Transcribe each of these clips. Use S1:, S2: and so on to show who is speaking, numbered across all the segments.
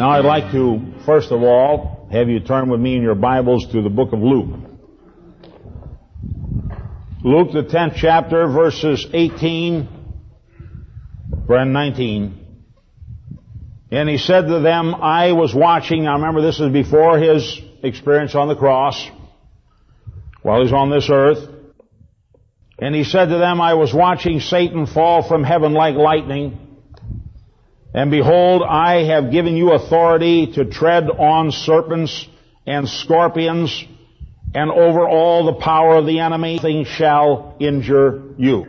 S1: Now I'd like to, first of all, have you turn with me in your Bibles to the book of Luke. Luke, the 10th chapter, verses 18 and 19. And he said to them, I was watching, now remember this is before his experience on the cross, while he's on this earth. And he said to them, I was watching Satan fall from heaven like lightning. And behold, I have given you authority to tread on serpents and scorpions and over all the power of the enemy. Nothing shall injure you.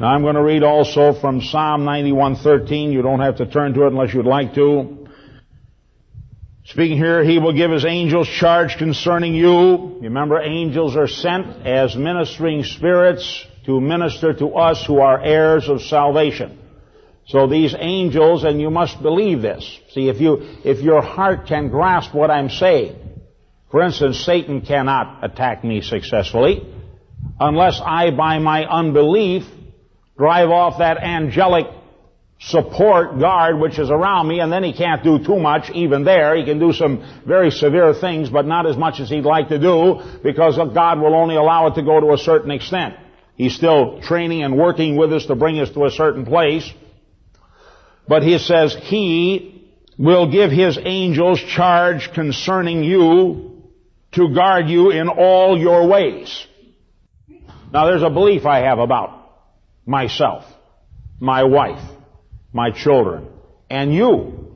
S1: Now I'm going to read also from Psalm 91:13. You don't have to turn to it unless you'd like to. Speaking here, he will give his angels charge concerning you. Remember, angels are sent as ministering spirits to minister to us who are heirs of salvation. So these angels, and you must believe this. See, if you, if your heart can grasp what I'm saying, for instance, Satan cannot attack me successfully unless I, by my unbelief, drive off that angelic support guard which is around me, and then he can't do too much even there. He can do some very severe things, but not as much as he'd like to do, because God will only allow it to go to a certain extent. He's still training and working with us to bring us to a certain place. But he says, He will give His angels charge concerning you to guard you in all your ways. Now there's a belief I have about myself, my wife, my children, and you.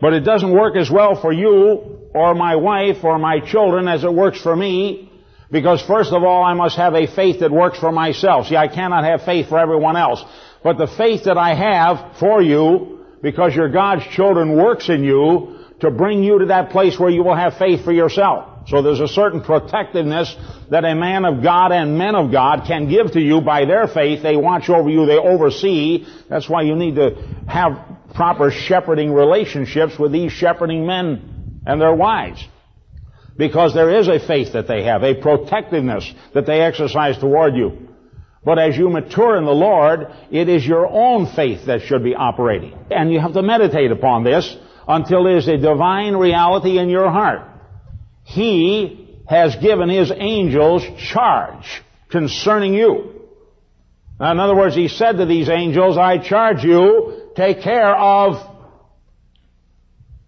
S1: But it doesn't work as well for you or my wife or my children as it works for me because first of all I must have a faith that works for myself. See, I cannot have faith for everyone else. But the faith that I have for you, because you're God's children, works in you to bring you to that place where you will have faith for yourself. So there's a certain protectiveness that a man of God and men of God can give to you by their faith. They watch over you, they oversee. That's why you need to have proper shepherding relationships with these shepherding men and their wives. Because there is a faith that they have, a protectiveness that they exercise toward you. But as you mature in the Lord, it is your own faith that should be operating. And you have to meditate upon this until there's a divine reality in your heart. He has given His angels charge concerning you. Now, in other words, He said to these angels, I charge you, take care of,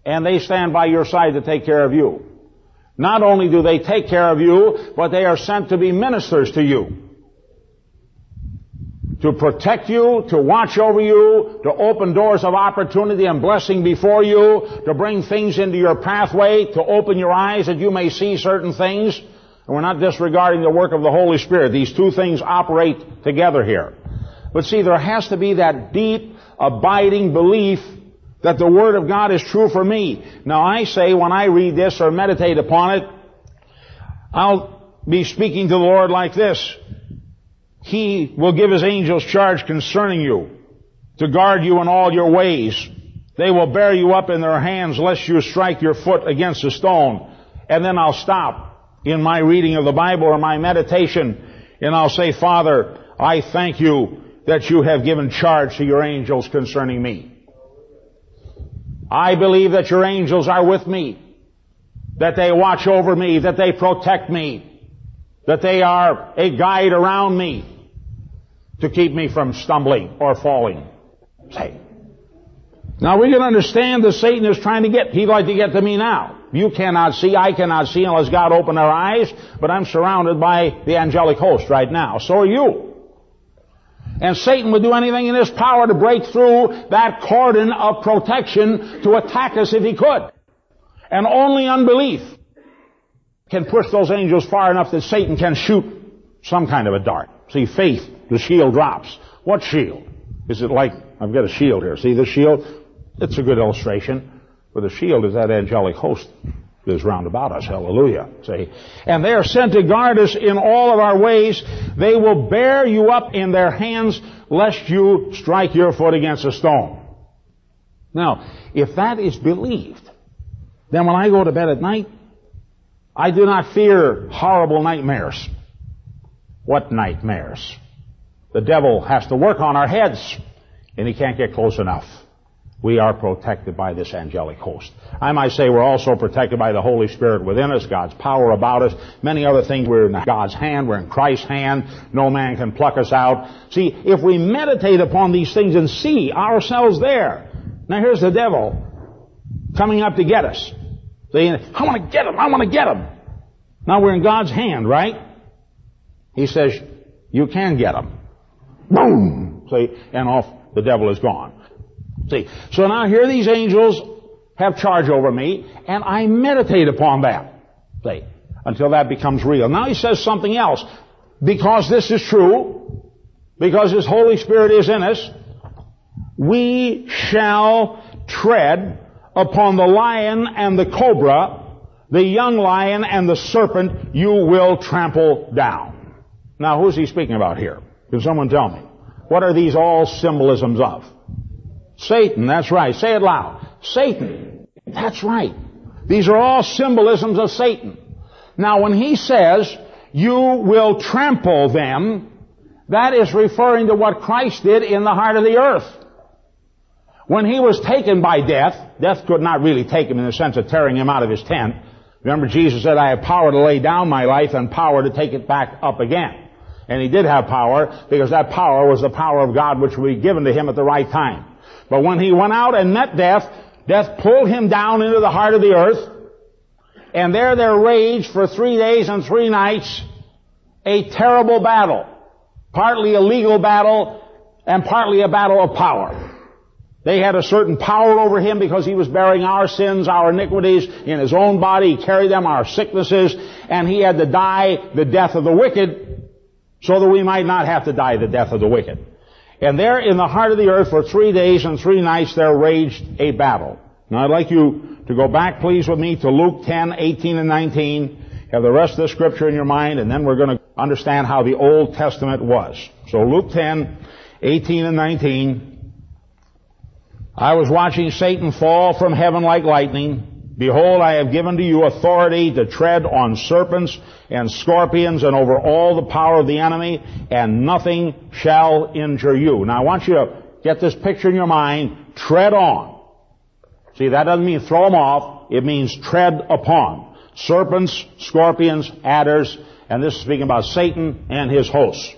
S1: and they stand by your side to take care of you. Not only do they take care of you, but they are sent to be ministers to you to protect you, to watch over you, to open doors of opportunity and blessing before you, to bring things into your pathway, to open your eyes that you may see certain things. And we're not disregarding the work of the Holy Spirit. These two things operate together here. But see, there has to be that deep, abiding belief that the Word of God is true for me. Now I say when I read this or meditate upon it, I'll be speaking to the Lord like this. He will give His angels charge concerning you to guard you in all your ways. They will bear you up in their hands lest you strike your foot against a stone. And then I'll stop in my reading of the Bible or my meditation and I'll say, Father, I thank you that you have given charge to your angels concerning me. I believe that your angels are with me, that they watch over me, that they protect me, that they are a guide around me to keep me from stumbling or falling. Say. Now we can understand that Satan is trying to get, he'd like to get to me now. You cannot see, I cannot see unless God open our eyes, but I'm surrounded by the angelic host right now. So are you. And Satan would do anything in his power to break through that cordon of protection to attack us if he could. And only unbelief can push those angels far enough that Satan can shoot some kind of a dart. See, faith, the shield drops. What shield? Is it like, I've got a shield here. See the shield? It's a good illustration. But the shield is that angelic host that is round about us. Hallelujah. See? And they are sent to guard us in all of our ways. They will bear you up in their hands lest you strike your foot against a stone. Now, if that is believed, then when I go to bed at night, I do not fear horrible nightmares. What nightmares? The devil has to work on our heads, and he can't get close enough. we are protected by this angelic host. I might say we're also protected by the Holy Spirit within us, God's power about us, many other things. We're in God's hand, we're in Christ's hand, no man can pluck us out. See, if we meditate upon these things and see ourselves there, now here's the devil coming up to get us. Saying, I want to get him, I want to get him. Now we're in God's hand, right? He says, you can get him. Boom! See, and off the devil is gone. See, so now here these angels have charge over me, and I meditate upon that. See, until that becomes real. Now he says something else. Because this is true, because His Holy Spirit is in us, we shall tread upon the lion and the cobra, the young lion and the serpent you will trample down. Now who's he speaking about here? Can someone tell me? What are these all symbolisms of? Satan, that's right. Say it loud. Satan. That's right. These are all symbolisms of Satan. Now when he says, you will trample them, that is referring to what Christ did in the heart of the earth. When he was taken by death, death could not really take him in the sense of tearing him out of his tent. Remember Jesus said, I have power to lay down my life and power to take it back up again. And he did have power because that power was the power of God which would be given to him at the right time. But when he went out and met death, death pulled him down into the heart of the earth, and there there raged for three days and three nights a terrible battle. Partly a legal battle, and partly a battle of power. They had a certain power over him because he was bearing our sins, our iniquities in his own body. He carried them, our sicknesses, and he had to die the death of the wicked so that we might not have to die the death of the wicked. And there in the heart of the earth for three days and three nights there raged a battle. Now I'd like you to go back please with me to Luke 10, 18 and 19. Have the rest of the scripture in your mind and then we're going to understand how the Old Testament was. So Luke 10, 18 and 19. I was watching Satan fall from heaven like lightning. Behold, I have given to you authority to tread on serpents and scorpions and over all the power of the enemy, and nothing shall injure you. Now I want you to get this picture in your mind. Tread on. See, that doesn't mean throw them off. It means tread upon. Serpents, scorpions, adders, and this is speaking about Satan and his hosts.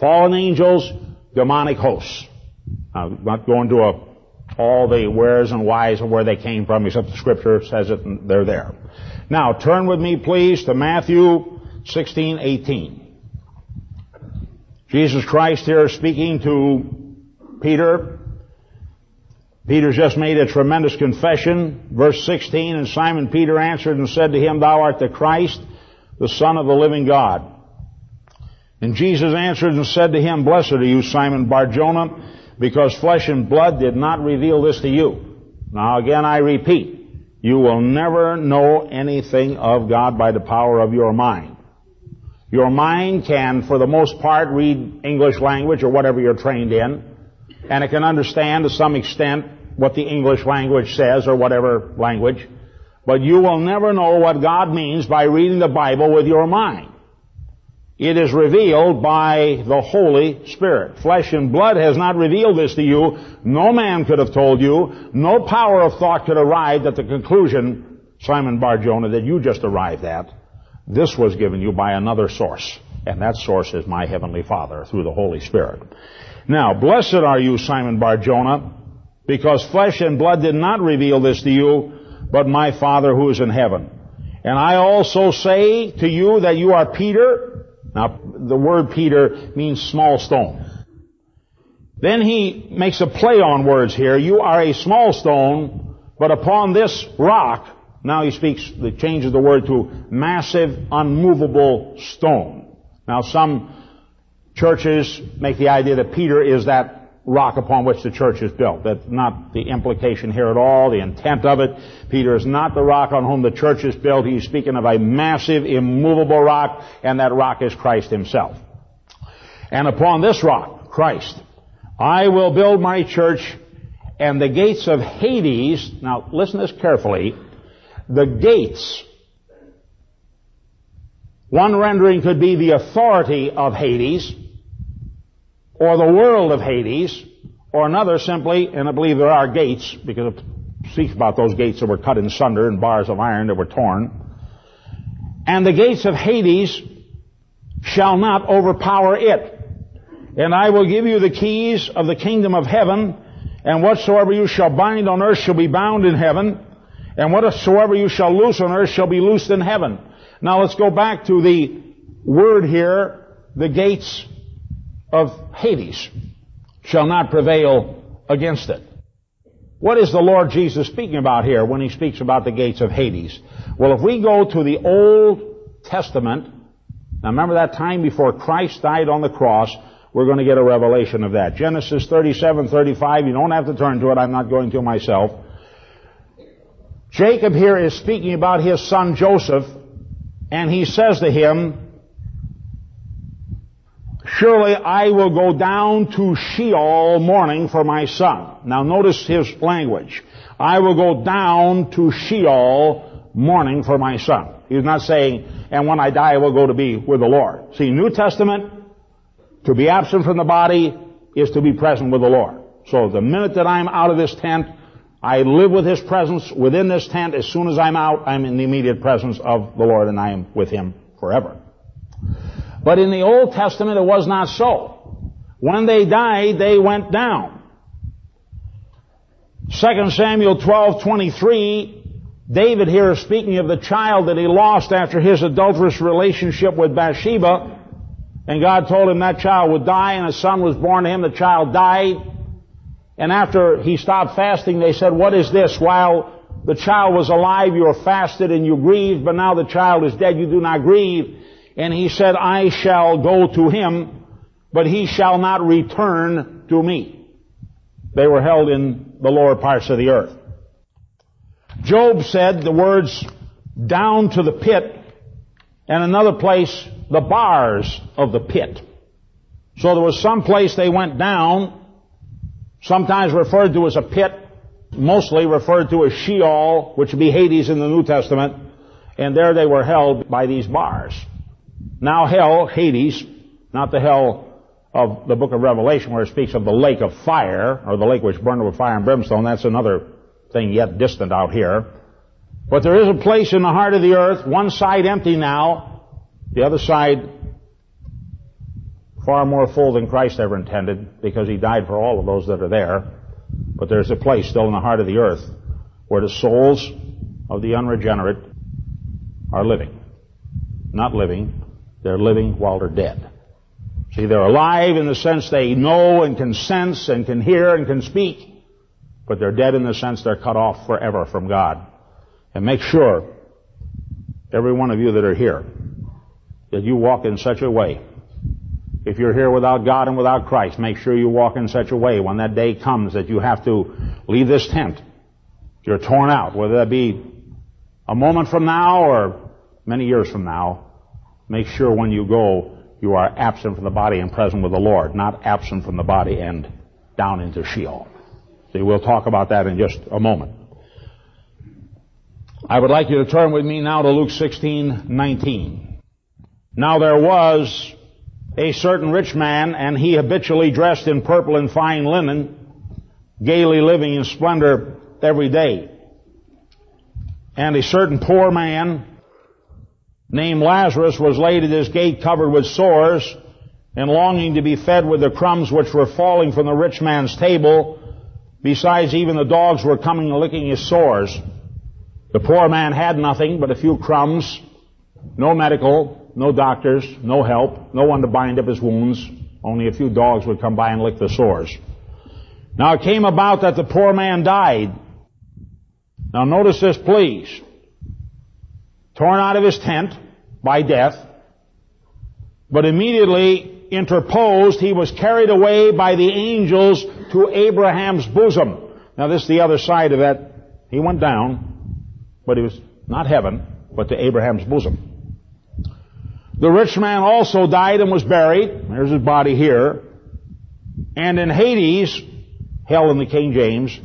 S1: Fallen angels, demonic hosts. I'm not going to a all the wheres and whys and where they came from, except the scripture says it and they're there. Now, turn with me please to Matthew 16, 18. Jesus Christ here speaking to Peter. Peter's just made a tremendous confession. Verse 16, and Simon Peter answered and said to him, Thou art the Christ, the Son of the living God. And Jesus answered and said to him, Blessed are you, Simon Barjona, because flesh and blood did not reveal this to you. Now again I repeat, you will never know anything of God by the power of your mind. Your mind can, for the most part, read English language or whatever you're trained in, and it can understand to some extent what the English language says or whatever language, but you will never know what God means by reading the Bible with your mind. It is revealed by the Holy Spirit. Flesh and blood has not revealed this to you. No man could have told you. No power of thought could arrive at the conclusion, Simon Barjona, that you just arrived at. This was given you by another source. And that source is my Heavenly Father through the Holy Spirit. Now, blessed are you, Simon Barjona, because flesh and blood did not reveal this to you, but my Father who is in heaven. And I also say to you that you are Peter, now, the word Peter means small stone. Then he makes a play on words here. You are a small stone, but upon this rock, now he speaks, he changes the word to massive, unmovable stone. Now some churches make the idea that Peter is that rock upon which the church is built. That's not the implication here at all, the intent of it. Peter is not the rock on whom the church is built. He's speaking of a massive, immovable rock, and that rock is Christ himself. And upon this rock, Christ, I will build my church, and the gates of Hades, now listen to this carefully, the gates, one rendering could be the authority of Hades, or the world of Hades, or another simply, and I believe there are gates, because it speaks about those gates that were cut in sunder and bars of iron that were torn. And the gates of Hades shall not overpower it. And I will give you the keys of the kingdom of heaven, and whatsoever you shall bind on earth shall be bound in heaven, and whatsoever you shall loose on earth shall be loosed in heaven. Now let's go back to the word here, the gates of Hades shall not prevail against it. What is the Lord Jesus speaking about here when he speaks about the gates of Hades? Well, if we go to the Old Testament, now remember that time before Christ died on the cross, we're going to get a revelation of that. Genesis 37, 35, you don't have to turn to it, I'm not going to myself. Jacob here is speaking about his son Joseph, and he says to him, Surely I will go down to Sheol mourning for my son. Now notice his language. I will go down to Sheol mourning for my son. He's not saying, and when I die I will go to be with the Lord. See, New Testament, to be absent from the body is to be present with the Lord. So the minute that I'm out of this tent, I live with His presence within this tent. As soon as I'm out, I'm in the immediate presence of the Lord and I am with Him forever. But in the Old Testament, it was not so. When they died, they went down. 2 Samuel 12:23, David here is speaking of the child that he lost after his adulterous relationship with Bathsheba, and God told him that child would die, and a son was born to him. The child died, and after he stopped fasting, they said, "What is this? While the child was alive, you were fasted and you grieved, but now the child is dead, you do not grieve." And he said, I shall go to him, but he shall not return to me. They were held in the lower parts of the earth. Job said the words, down to the pit, and another place, the bars of the pit. So there was some place they went down, sometimes referred to as a pit, mostly referred to as Sheol, which would be Hades in the New Testament, and there they were held by these bars. Now hell, Hades, not the hell of the book of Revelation where it speaks of the lake of fire, or the lake which burned with fire and brimstone, that's another thing yet distant out here. But there is a place in the heart of the earth, one side empty now, the other side far more full than Christ ever intended, because he died for all of those that are there. But there's a place still in the heart of the earth where the souls of the unregenerate are living. Not living, they're living while they're dead. See, they're alive in the sense they know and can sense and can hear and can speak, but they're dead in the sense they're cut off forever from God. And make sure, every one of you that are here, that you walk in such a way. If you're here without God and without Christ, make sure you walk in such a way when that day comes that you have to leave this tent. You're torn out, whether that be a moment from now or many years from now. Make sure when you go, you are absent from the body and present with the Lord, not absent from the body and down into Sheol. See, we'll talk about that in just a moment. I would like you to turn with me now to Luke 16, 19. Now there was a certain rich man, and he habitually dressed in purple and fine linen, gaily living in splendor every day. And a certain poor man, named Lazarus was laid at his gate covered with sores and longing to be fed with the crumbs which were falling from the rich man's table. Besides, even the dogs were coming and licking his sores. The poor man had nothing but a few crumbs, no medical, no doctors, no help, no one to bind up his wounds. Only a few dogs would come by and lick the sores. Now it came about that the poor man died. Now notice this please. Torn out of his tent, by death, but immediately interposed, he was carried away by the angels to Abraham's bosom. Now this is the other side of that. He went down, but he was not heaven, but to Abraham's bosom. The rich man also died and was buried. There's his body here. And in Hades, hell in the King James,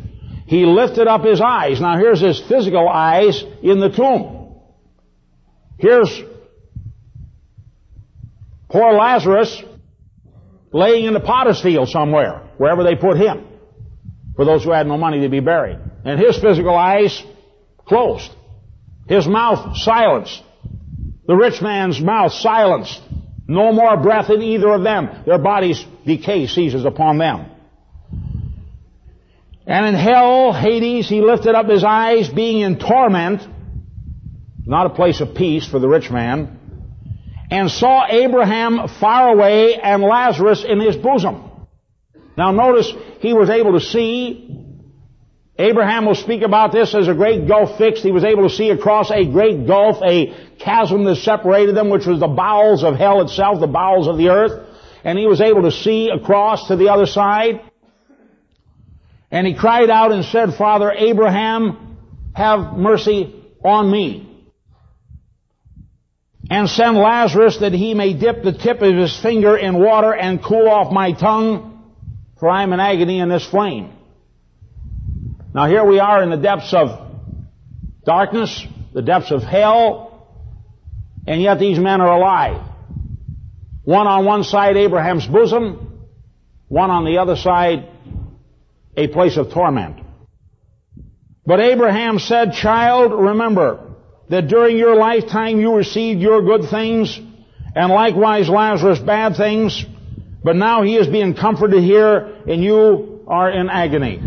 S1: he lifted up his eyes. Now here's his physical eyes in the tomb. Here's Poor Lazarus laying in the potter's field somewhere, wherever they put him. for those who had no money to be buried. And his physical eyes closed. His mouth silenced. The rich man's mouth silenced. No more breath in either of them. Their bodies decay seizes upon them. And in hell, Hades, he lifted up his eyes, being in torment, not a place of peace for the rich man, and saw Abraham far away and Lazarus in his bosom. Now notice, he was able to see Abraham will speak about this as a great gulf fixed. He was able to see across a great gulf, a chasm that separated them, which was the bowels of hell itself, the bowels of the earth. And he was able to see across to the other side. And he cried out and said, Father Abraham, have mercy on me. And send Lazarus that he may dip the tip of his finger in water and cool off my tongue, for I am in agony in this flame. Now here we are in the depths of darkness, the depths of hell, and yet these men are alive. One on one side, Abraham's bosom, one on the other side, a place of torment. But Abraham said, Child, remember that during your lifetime you received your good things, and likewise Lazarus bad things, but now he is being comforted here, and you are in agony.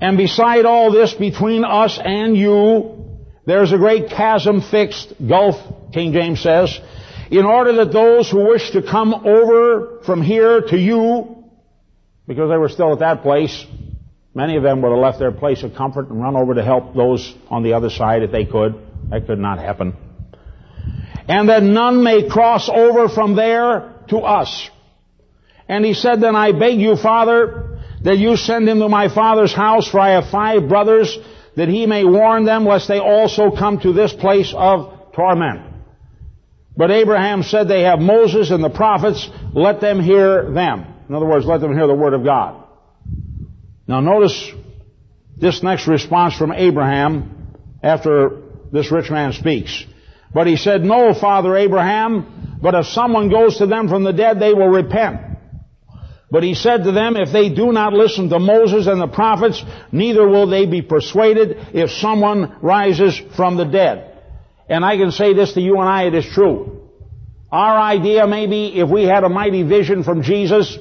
S1: And beside all this, between us and you, there's a great chasm fixed, gulf, King James says, in order that those who wish to come over from here to you, because they were still at that place, many of them would have left their place of comfort and run over to help those on the other side if they could. That could not happen. And that none may cross over from there to us. And he said, then I beg you, Father, that you send him to my father's house, for I have five brothers, that he may warn them, lest they also come to this place of torment. But Abraham said, they have Moses and the prophets, let them hear them. In other words, let them hear the word of God. Now notice this next response from Abraham after this rich man speaks. But he said, No, Father Abraham, but if someone goes to them from the dead, they will repent. But he said to them, if they do not listen to Moses and the prophets, neither will they be persuaded if someone rises from the dead. And I can say this to you and I, it is true. Our idea maybe if we had a mighty vision from Jesus,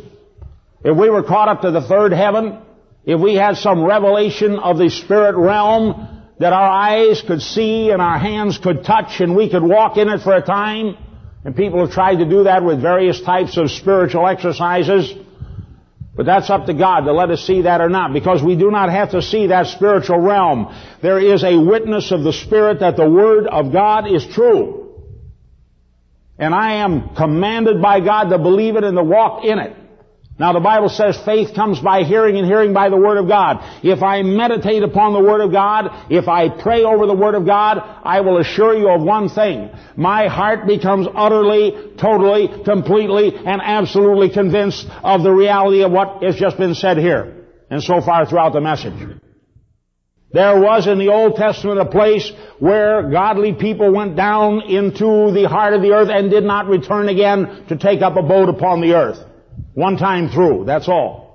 S1: if we were caught up to the third heaven, if we had some revelation of the spirit realm that our eyes could see and our hands could touch and we could walk in it for a time, and people have tried to do that with various types of spiritual exercises, but that's up to God to let us see that or not, because we do not have to see that spiritual realm. There is a witness of the Spirit that the Word of God is true. And I am commanded by God to believe it and to walk in it. Now the Bible says faith comes by hearing and hearing by the Word of God. If I meditate upon the Word of God, if I pray over the Word of God, I will assure you of one thing. My heart becomes utterly, totally, completely, and absolutely convinced of the reality of what has just been said here. And so far throughout the message. There was in the Old Testament a place where godly people went down into the heart of the earth and did not return again to take up abode upon the earth. One time through, that's all.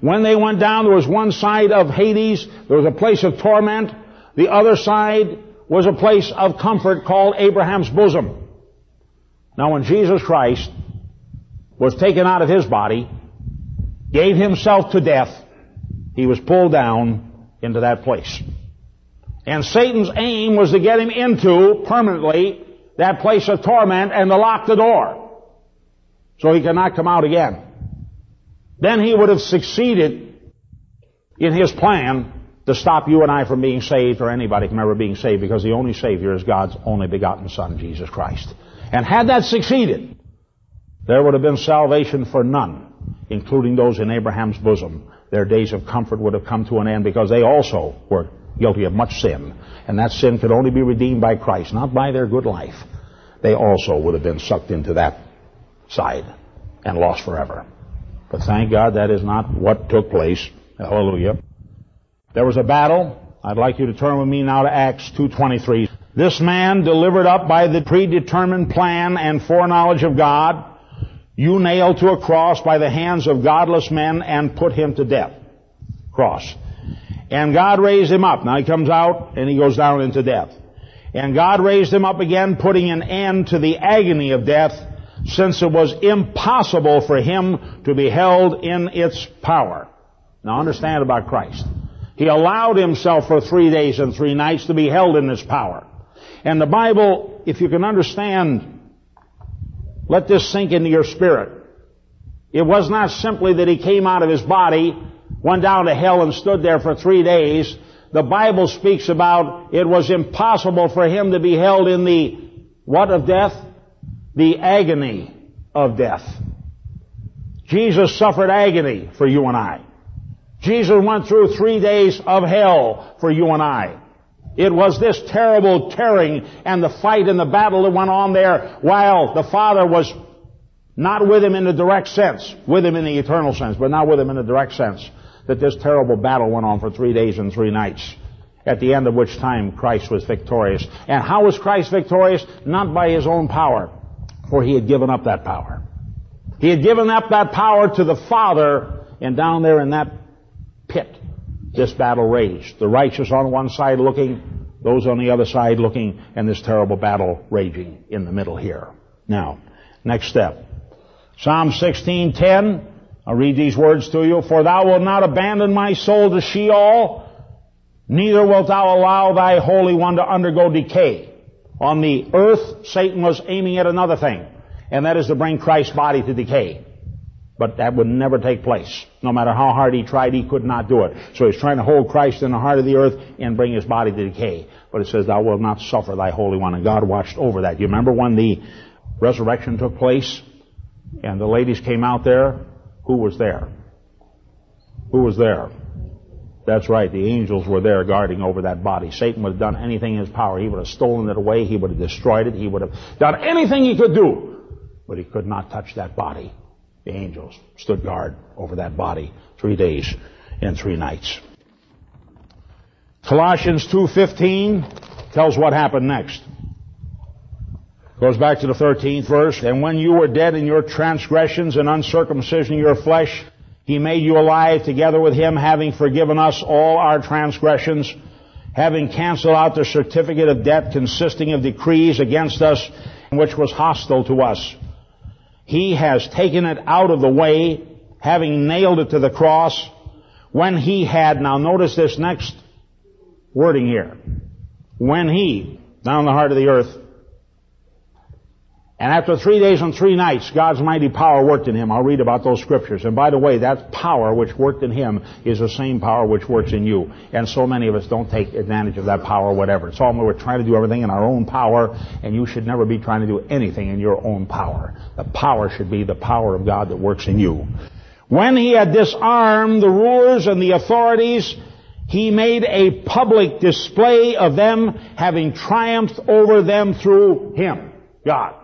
S1: When they went down, there was one side of Hades, there was a place of torment. The other side was a place of comfort called Abraham's bosom. Now when Jesus Christ was taken out of his body, gave himself to death, he was pulled down into that place. And Satan's aim was to get him into, permanently, that place of torment and to lock the door so he cannot come out again. Then he would have succeeded in his plan to stop you and I from being saved or anybody from ever being saved because the only Savior is God's only begotten Son, Jesus Christ. And had that succeeded, there would have been salvation for none, including those in Abraham's bosom. Their days of comfort would have come to an end because they also were guilty of much sin. And that sin could only be redeemed by Christ, not by their good life. They also would have been sucked into that side and lost forever. But thank God that is not what took place. Hallelujah. There was a battle. I'd like you to turn with me now to Acts 2.23. This man delivered up by the predetermined plan and foreknowledge of God, you nailed to a cross by the hands of godless men and put him to death. cross. And God raised him up. Now he comes out and he goes down into death. And God raised him up again, putting an end to the agony of death, since it was impossible for him to be held in its power. Now understand about Christ. He allowed himself for three days and three nights to be held in its power. And the Bible, if you can understand, let this sink into your spirit. It was not simply that he came out of his body, went down to hell and stood there for three days. The Bible speaks about it was impossible for him to be held in the what of death? The agony of death. Jesus suffered agony for you and I. Jesus went through three days of hell for you and I. It was this terrible tearing and the fight and the battle that went on there while the Father was not with him in the direct sense, with him in the eternal sense, but not with him in the direct sense, that this terrible battle went on for three days and three nights. At the end of which time Christ was victorious. And how was Christ victorious? Not by his own power, for he had given up that power. He had given up that power to the Father, and down there in that pit, this battle raged. The righteous on one side looking, those on the other side looking, and this terrible battle raging in the middle here. Now, next step. Psalm 16:10. I'll read these words to you. For thou wilt not abandon my soul to Sheol, neither wilt thou allow thy Holy One to undergo decay. On the earth, Satan was aiming at another thing, and that is to bring Christ's body to decay. But that would never take place. No matter how hard he tried, he could not do it. So he's trying to hold Christ in the heart of the earth and bring his body to decay. But it says, thou wilt not suffer thy Holy One. And God watched over that. You remember when the resurrection took place? And the ladies came out there. Who was there? Who was there? That's right. The angels were there guarding over that body. Satan would have done anything in his power. He would have stolen it away. He would have destroyed it. He would have done anything he could do. But he could not touch that body. The angels stood guard over that body three days and three nights. Colossians 2.15 tells what happened next. Goes back to the 13th verse. And when you were dead in your transgressions and uncircumcision of your flesh, he made you alive together with him, having forgiven us all our transgressions, having canceled out the certificate of debt consisting of decrees against us, which was hostile to us. He has taken it out of the way, having nailed it to the cross, when he had, now notice this next wording here. When he, down the heart of the earth, and after three days and three nights, God's mighty power worked in him. I'll read about those scriptures. And by the way, that power which worked in him is the same power which works in you. And so many of us don't take advantage of that power, whatever. It's all we're trying to do everything in our own power, and you should never be trying to do anything in your own power. The power should be the power of God that works in you. When he had disarmed the rulers and the authorities, he made a public display of them, having triumphed over them through him, God.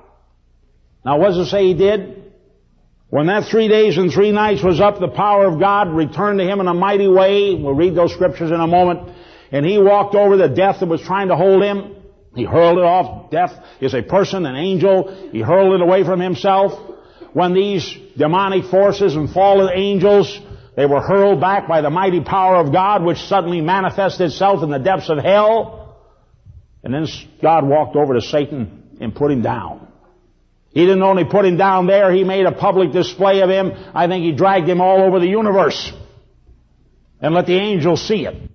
S1: Now what does it say he did? When that three days and three nights was up, the power of God returned to him in a mighty way. We'll read those scriptures in a moment. And he walked over the death that was trying to hold him. He hurled it off. Death is a person, an angel. He hurled it away from himself. When these demonic forces and fallen angels, they were hurled back by the mighty power of God, which suddenly manifested itself in the depths of hell. And then God walked over to Satan and put him down. He didn't only put him down there, he made a public display of him. I think he dragged him all over the universe and let the angels see it.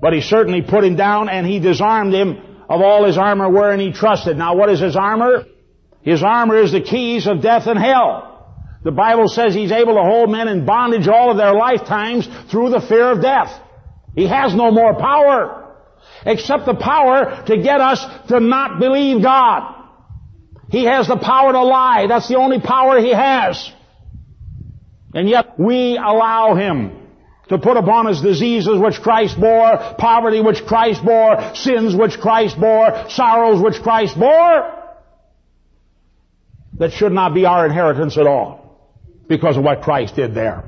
S1: But he certainly put him down and he disarmed him of all his armor wherein he trusted. Now what is his armor? His armor is the keys of death and hell. The Bible says he's able to hold men in bondage all of their lifetimes through the fear of death. He has no more power except the power to get us to not believe God. He has the power to lie. That's the only power he has. And yet we allow him to put upon us diseases which Christ bore, poverty which Christ bore, sins which Christ bore, sorrows which Christ bore, that should not be our inheritance at all because of what Christ did there.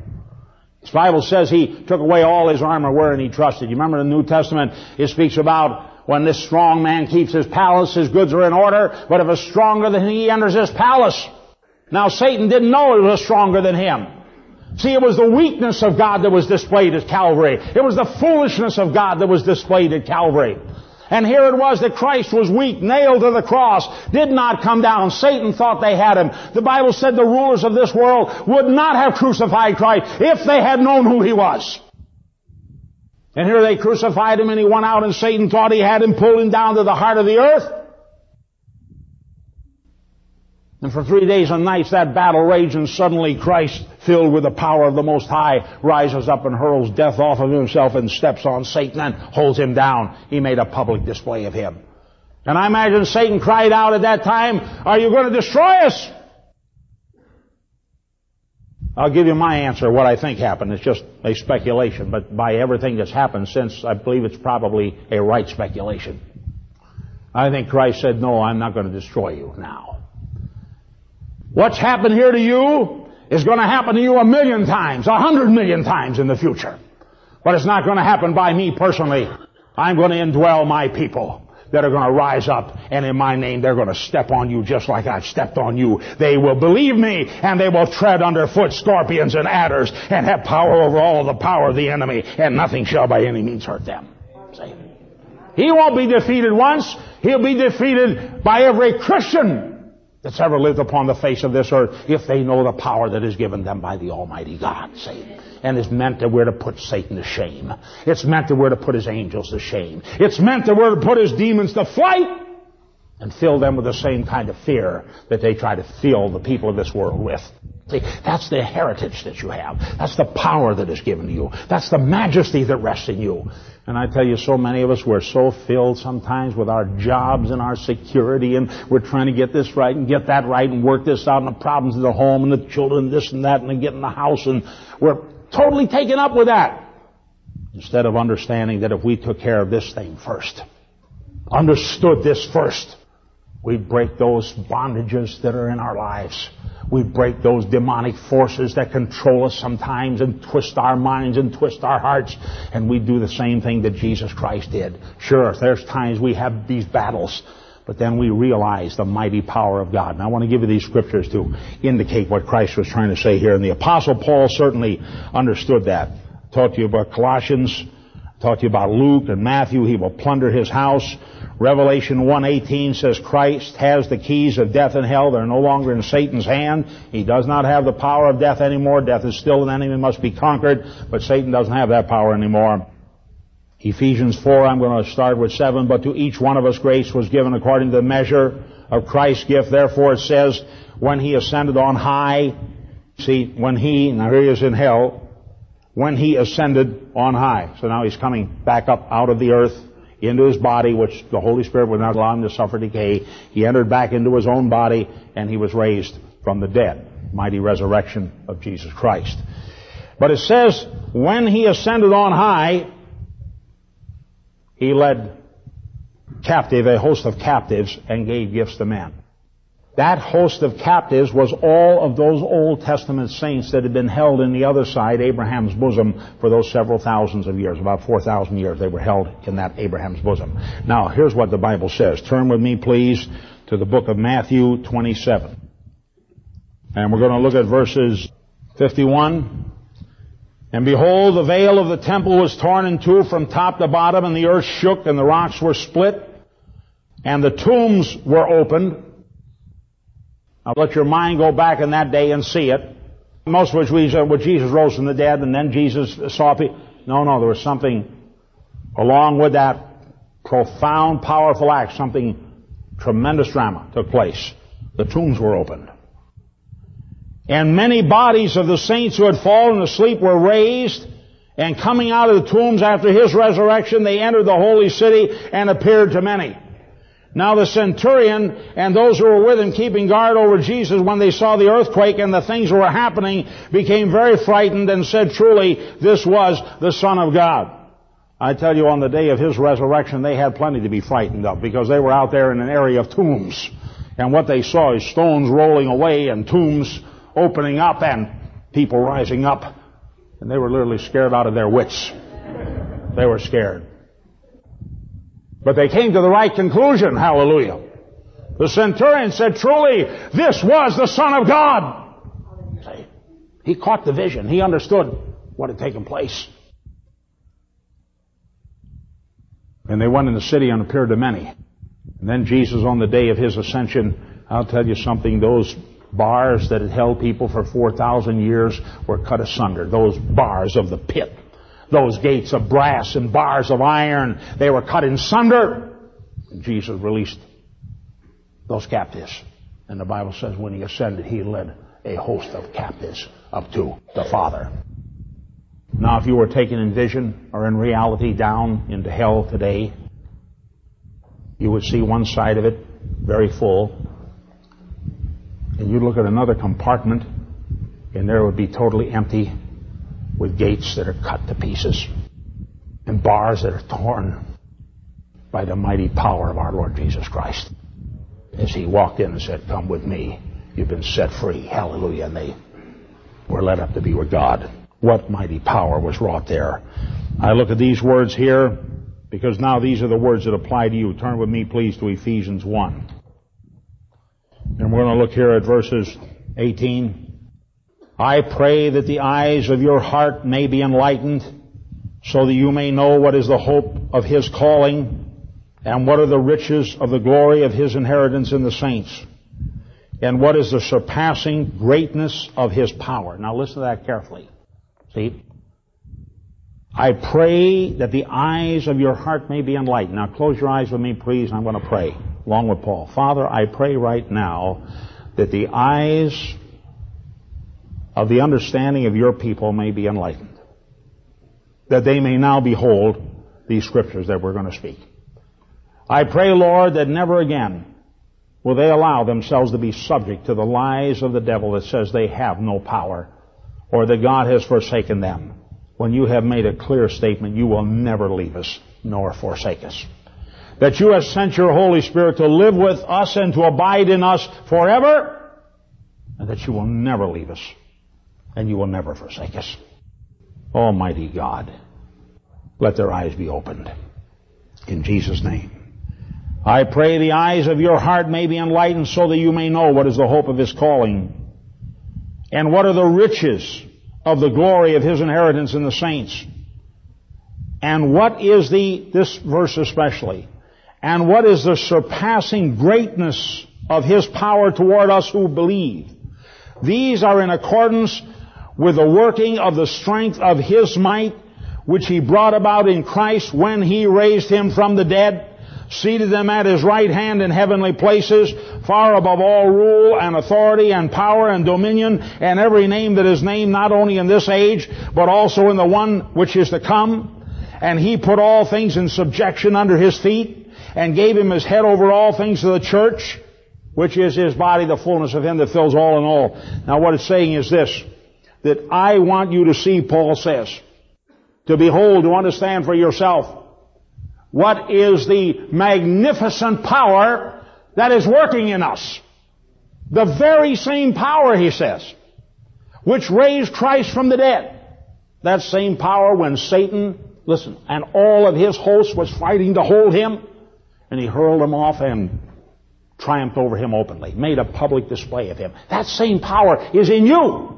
S1: The Bible says he took away all his armor wherein he trusted. You remember in the New Testament, it speaks about when this strong man keeps his palace, his goods are in order, but if a stronger than he enters his palace. Now Satan didn't know he was stronger than him. See, it was the weakness of God that was displayed at Calvary. It was the foolishness of God that was displayed at Calvary. And here it was that Christ was weak, nailed to the cross, did not come down. Satan thought they had him. The Bible said the rulers of this world would not have crucified Christ if they had known who he was. And here they crucified him and he went out and Satan thought he had him, pulled him down to the heart of the earth. And for three days and nights that battle raged and suddenly Christ, filled with the power of the Most High, rises up and hurls death off of himself and steps on Satan and holds him down. He made a public display of him. And I imagine Satan cried out at that time, are you going to destroy us? I'll give you my answer, what I think happened. It's just a speculation, but by everything that's happened since, I believe it's probably a right speculation. I think Christ said, no, I'm not going to destroy you now. What's happened here to you is going to happen to you a million times, a hundred million times in the future. But it's not going to happen by me personally. I'm going to indwell my people that are going to rise up and in my name they're going to step on you just like I've stepped on you. They will believe me and they will tread underfoot scorpions and adders and have power over all the power of the enemy and nothing shall by any means hurt them. See? He won't be defeated once. He'll be defeated by every Christian that's ever lived upon the face of this earth if they know the power that is given them by the Almighty God. See? And it's meant that we're to put Satan to shame. It's meant that we're to put his angels to shame. It's meant that we're to put his demons to flight and fill them with the same kind of fear that they try to fill the people of this world with. See, that's the heritage that you have. That's the power that is given to you. That's the majesty that rests in you. And I tell you, so many of us, we're so filled sometimes with our jobs and our security and we're trying to get this right and get that right and work this out and the problems of the home and the children, this and that and getting the house and we're totally taken up with that. Instead of understanding that if we took care of this thing first, understood this first, we break those bondages that are in our lives. We break those demonic forces that control us sometimes and twist our minds and twist our hearts. And we do the same thing that Jesus Christ did. Sure, there's times we have these battles, but then we realize the mighty power of God. And I want to give you these scriptures to indicate what Christ was trying to say here. And the apostle Paul certainly understood that. I talked to you about Colossians, talked to you about Luke and Matthew. He will plunder his house. Revelation 1.18 says Christ has the keys of death and hell. They're no longer in Satan's hand. He does not have the power of death anymore. Death is still an enemy, must be conquered, but Satan doesn't have that power anymore. Ephesians 4, I'm going to start with 7, but to each one of us grace was given according to the measure of Christ's gift. Therefore it says, when he ascended on high, see, when he, now here he is in hell, when he ascended on high. So now he's coming back up out of the earth into his body, which the Holy Spirit would not allow him to suffer decay. He entered back into his own body, and he was raised from the dead. Mighty resurrection of Jesus Christ. But it says, when he ascended on high, he led captive, a host of captives, and gave gifts to men. That host of captives was all of those Old Testament saints that had been held in the other side, Abraham's bosom, for those several thousands of years. About 4,000 years they were held in that Abraham's bosom. Now, here's what the Bible says. Turn with me, please, to the book of Matthew 27. And we're going to look at verses 51. And behold, the veil of the temple was torn in two from top to bottom, and the earth shook, and the rocks were split, and the tombs were opened, now let your mind go back in that day and see it. Most of which we said, well, Jesus rose from the dead and then Jesus saw people. No, no, there was something along with that profound, powerful act, something tremendous drama took place. The tombs were opened. And many bodies of the saints who had fallen asleep were raised, and coming out of the tombs after his resurrection, they entered the holy city and appeared to many. Now the centurion and those who were with him keeping guard over Jesus when they saw the earthquake and the things that were happening became very frightened and said truly this was the Son of God. I tell you on the day of his resurrection they had plenty to be frightened of because they were out there in an area of tombs. And what they saw is stones rolling away and tombs opening up and people rising up. And they were literally scared out of their wits. They were scared. But they came to the right conclusion, hallelujah. The centurion said, truly, this was the Son of God. He caught the vision. He understood what had taken place. And they went in the city and appeared to many. And then Jesus, on the day of his ascension, I'll tell you something, those bars that had held people for 4,000 years were cut asunder. Those bars of the pit. Those gates of brass and bars of iron, they were cut in sunder. Jesus released those captives. And the Bible says when he ascended, he led a host of captives up to the Father. Now, if you were taken in vision or in reality down into hell today, you would see one side of it very full, and you'd look at another compartment, and there would be totally empty with gates that are cut to pieces and bars that are torn by the mighty power of our Lord Jesus Christ. As he walked in and said, Come with me. You've been set free. Hallelujah. And they were led up to be with God. What mighty power was wrought there. I look at these words here because now these are the words that apply to you. Turn with me, please, to Ephesians 1. And we're going to look here at verses 18. I pray that the eyes of your heart may be enlightened so that you may know what is the hope of his calling and what are the riches of the glory of his inheritance in the saints and what is the surpassing greatness of his power. Now listen to that carefully. See? I pray that the eyes of your heart may be enlightened. Now close your eyes with me, please, I'm going to pray along with Paul. Father, I pray right now that the eyes of the understanding of your people may be enlightened. That they may now behold these scriptures that we're going to speak. I pray, Lord, that never again will they allow themselves to be subject to the lies of the devil that says they have no power or that God has forsaken them. When you have made a clear statement, you will never leave us nor forsake us. That you have sent your Holy Spirit to live with us and to abide in us forever, and that you will never leave us and you will never forsake us. Almighty God, let their eyes be opened. In Jesus' name. I pray the eyes of your heart may be enlightened so that you may know what is the hope of his calling and what are the riches of the glory of his inheritance in the saints. And what is the, this verse especially, and what is the surpassing greatness of his power toward us who believe. These are in accordance with the working of the strength of his might, which he brought about in Christ when he raised him from the dead seated them at his right hand in heavenly places, far above all rule and authority and power and dominion and every name that is named not only in this age, but also in the one which is to come. And he put all things in subjection under his feet and gave him his head over all things to the church, which is his body, the fullness of him that fills all in all. Now what it's saying is this, that I want you to see, Paul says, to behold, to understand for yourself, what is the magnificent power that is working in us? The very same power, he says, which raised Christ from the dead. That same power when Satan, listen, and all of his hosts was fighting to hold him, and he hurled him off and triumphed over him openly, made a public display of him. That same power is in you.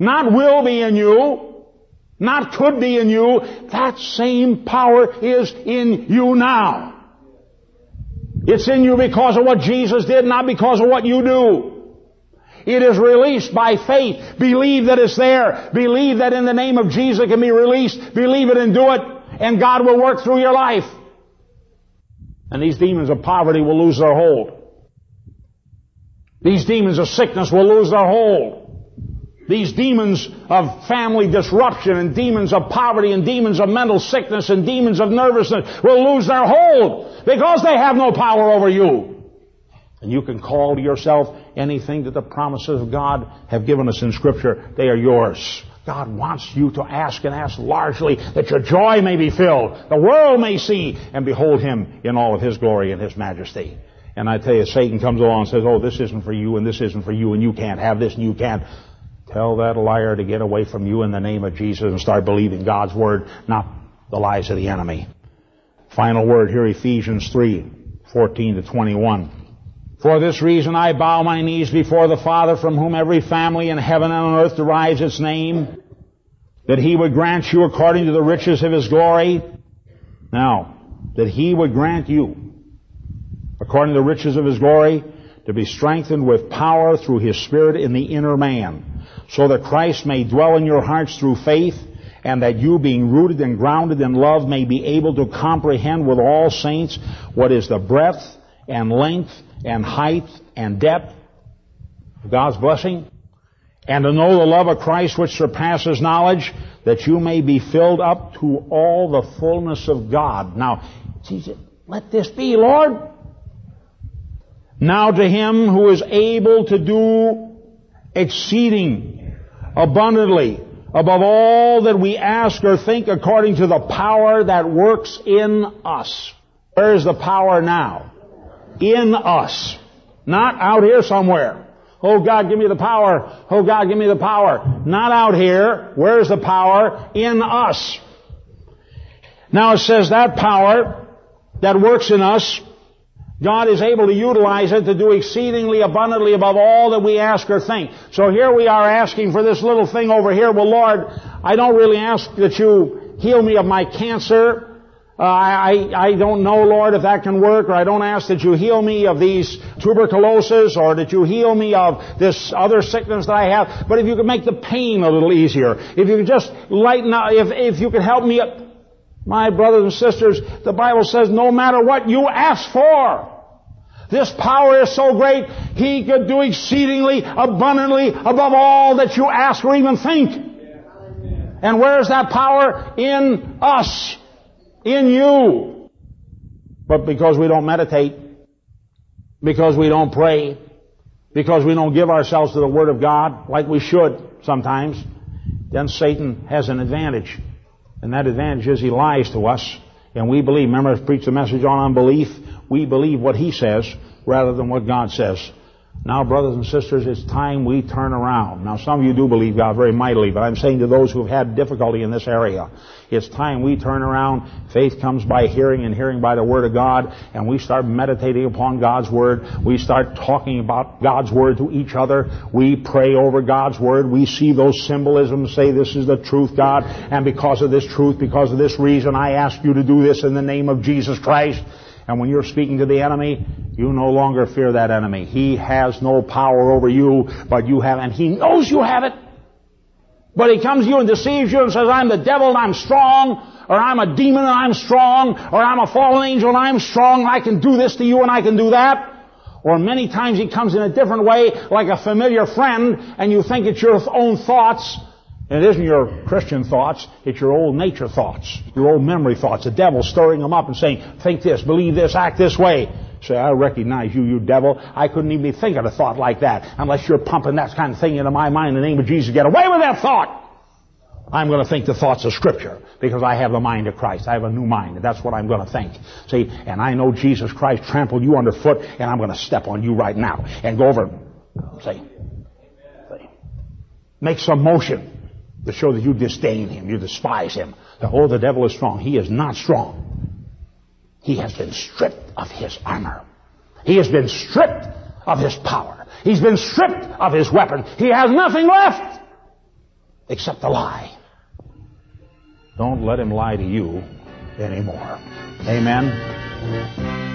S1: Not will be in you, not could be in you, that same power is in you now. It's in you because of what Jesus did, not because of what you do. It is released by faith. Believe that it's there. Believe that in the name of Jesus it can be released. Believe it and do it, and God will work through your life. And these demons of poverty will lose their hold. These demons of sickness will lose their hold. These demons of family disruption and demons of poverty and demons of mental sickness and demons of nervousness will lose their hold because they have no power over you. And you can call to yourself anything that the promises of God have given us in scripture. They are yours. God wants you to ask and ask largely that your joy may be filled, the world may see and behold Him in all of His glory and His majesty. And I tell you, Satan comes along and says, oh, this isn't for you and this isn't for you and you can't have this and you can't. Tell that liar to get away from you in the name of Jesus and start believing God's word, not the lies of the enemy. Final word here, Ephesians 3, 14 to 21. For this reason I bow my knees before the Father from whom every family in heaven and on earth derives its name, that he would grant you according to the riches of his glory. Now, that he would grant you, according to the riches of his glory, to be strengthened with power through his Spirit in the inner man, so that Christ may dwell in your hearts through faith, and that you, being rooted and grounded in love, may be able to comprehend with all saints what is the breadth and length and height and depth of God's blessing, and to know the love of Christ which surpasses knowledge, that you may be filled up to all the fullness of God. Now, Jesus, let this be, Lord. Now to him who is able to do exceeding abundantly above all that we ask or think according to the power that works in us. Where is the power now? in us. Not out here somewhere. Oh God, give me the power. Oh God, give me the power. Not out here. Where's the power? In us. Now it says that power that works in us, God is able to utilize it to do exceedingly abundantly above all that we ask or think. So here we are asking for this little thing over here. Well Lord, I don't really ask that you heal me of my cancer. Uh, I, I don't know, Lord, if that can work, or I don't ask that you heal me of these tuberculosis, or that you heal me of this other sickness that I have. But if you could make the pain a little easier, if you could just lighten up, if, if you could help me up, my brothers and sisters, the Bible says no matter what you ask for, this power is so great, He could do exceedingly abundantly above all that you ask or even think. And where is that power? In us in you. But because we don't meditate, because we don't pray, because we don't give ourselves to the Word of God like we should sometimes, then Satan has an advantage. And that advantage is he lies to us. And we believe, remember I preached a message on unbelief? We believe what he says rather than what God says. Now, brothers and sisters, it's time we turn around. Now, some of you do believe God very mightily, but I'm saying to those who have had difficulty in this area, it's time we turn around. Faith comes by hearing and hearing by the Word of God, and we start meditating upon God's Word. We start talking about God's Word to each other. We pray over God's Word. We see those symbolisms, say this is the truth, God, and because of this truth, because of this reason, I ask you to do this in the name of Jesus Christ. And when you're speaking to the enemy, you no longer fear that enemy. He has no power over you, but you have, and he knows you have it. But he comes to you and deceives you and says, I'm the devil and I'm strong, or I'm a demon and I'm strong, or I'm a fallen angel and I'm strong, I can do this to you and I can do that. Or many times he comes in a different way, like a familiar friend, and you think it's your own thoughts, and it isn't your Christian thoughts, it's your old nature thoughts, your old memory thoughts. The devil stirring them up and saying, think this, believe this, act this way. Say, I recognize you, you devil. I couldn't even think of a thought like that unless you're pumping that kind of thing into my mind in the name of Jesus. Get away with that thought! I'm going to think the thoughts of Scripture because I have the mind of Christ. I have a new mind, and that's what I'm going to think. See, and I know Jesus Christ trampled you underfoot, and I'm going to step on you right now and go over. See, see, make some motion to show that you disdain him, you despise him. That, oh, the devil is strong. He is not strong. He has been stripped of his armor. He has been stripped of his power. He's been stripped of his weapon. He has nothing left except the lie. Don't let him lie to you anymore. Amen.